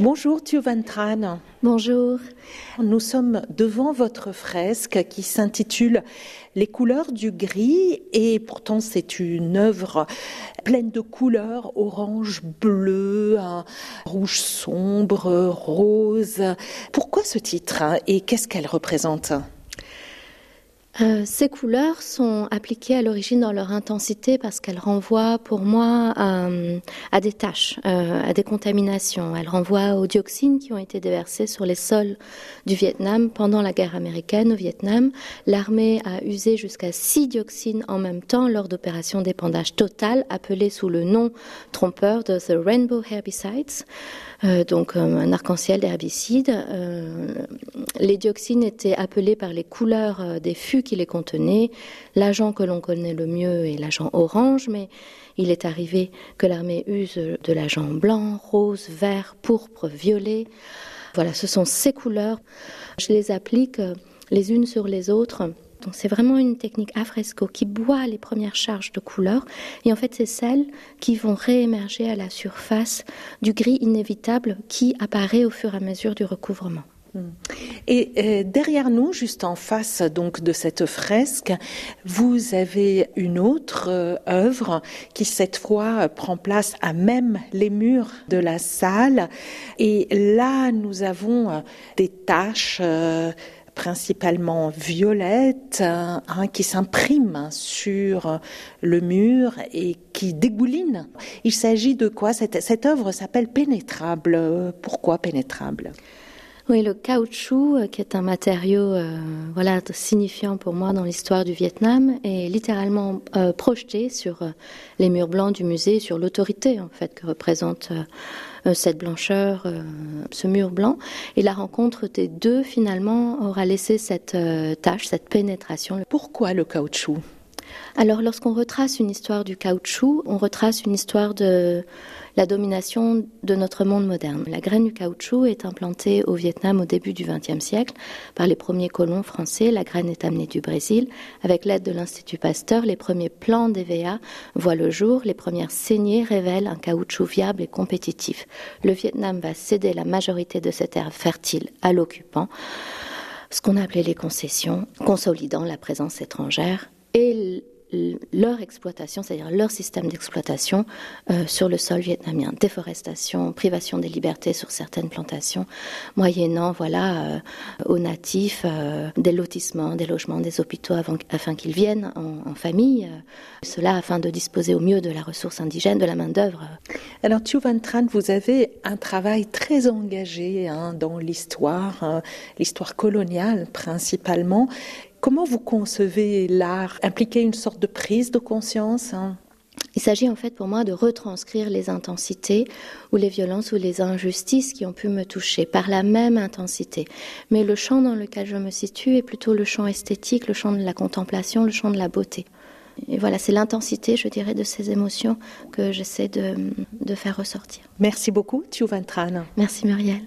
Bonjour Thio Van Tran. Bonjour. Nous sommes devant votre fresque qui s'intitule Les couleurs du gris et pourtant c'est une œuvre pleine de couleurs orange, bleu, rouge sombre, rose. Pourquoi ce titre et qu'est-ce qu'elle représente? Euh, ces couleurs sont appliquées à l'origine dans leur intensité parce qu'elles renvoient pour moi à, des taches, euh, à des contaminations. Elles renvoient aux dioxines qui ont été déversées sur les sols du Vietnam pendant la guerre américaine au Vietnam. L'armée a usé jusqu'à six dioxines en même temps lors d'opérations d'épandage total appelées sous le nom trompeur de The Rainbow Herbicides. Euh, donc un arc-en-ciel d'herbicides. Les dioxines étaient appelées par les couleurs des fûts qui les contenait. L'agent que l'on connaît le mieux est l'agent orange, mais il est arrivé que l'armée use de l'agent blanc, rose, vert, pourpre, violet. Voilà, ce sont ces couleurs. Je les applique euh, les unes sur les autres. Donc c'est vraiment une technique à fresco qui boit les premières charges de couleurs et en fait c'est celles qui vont réémerger à la surface du gris inévitable qui apparaît au fur et à mesure du recouvrement. Et euh, derrière nous, juste en face donc de cette fresque, vous avez une autre euh, œuvre qui cette fois prend place à même les murs de la salle. Et là, nous avons euh, des taches principalement violettes hein, qui s'impriment sur le mur et qui dégoulinent. Il s'agit de quoi? Cette œuvre s'appelle Pénétrable. Pourquoi Pénétrable? Oui, le caoutchouc, euh, qui est un matériau euh, voilà, signifiant pour moi dans l'histoire du Vietnam, est littéralement euh, projeté sur les murs blancs du musée, sur l'autorité en fait que représente cette blancheur, ce mur blanc. Et la rencontre des deux, finalement, aura laissé cette tâche, cette pénétration. Pourquoi le caoutchouc? Alors, lorsqu'on retrace une histoire du caoutchouc, on retrace une histoire de la domination de notre monde moderne. La graine du caoutchouc est implantée au Vietnam au début du XXe siècle par les premiers colons français. La graine est amenée du Brésil. Avec l'aide de l'Institut Pasteur, les premiers plans d'EVA voient le jour. Les premières saignées révèlent un caoutchouc viable et compétitif. Le Vietnam va céder la majorité de cette terre fertile à l'occupant ce qu'on appelait les concessions, consolidant la présence étrangère et leur exploitation, c'est-à-dire leur système d'exploitation euh, sur le sol vietnamien. Déforestation, privation des libertés sur certaines plantations, moyennant voilà euh, aux natifs euh, des lotissements, des logements, des hôpitaux afin qu'ils viennent en, famille. cela afin de disposer au mieux de la ressource indigène, de la main d'œuvre. Alors Thieu Van Tran, vous avez un travail très engagé hein, dans l'histoire, l'histoire coloniale principalement. Comment vous concevez l'art? Impliquer une sorte de prise de conscience hein? Il s'agit en fait pour moi de retranscrire les intensités ou les violences ou les injustices qui ont pu me toucher par la même intensité. Mais le champ dans lequel je me situe est plutôt le champ esthétique, le champ de la contemplation, le champ de la beauté. Et voilà, c'est l'intensité, je dirais, de ces émotions que j'essaie de, faire ressortir. Merci beaucoup, Thieu Ventran. Merci, Muriel.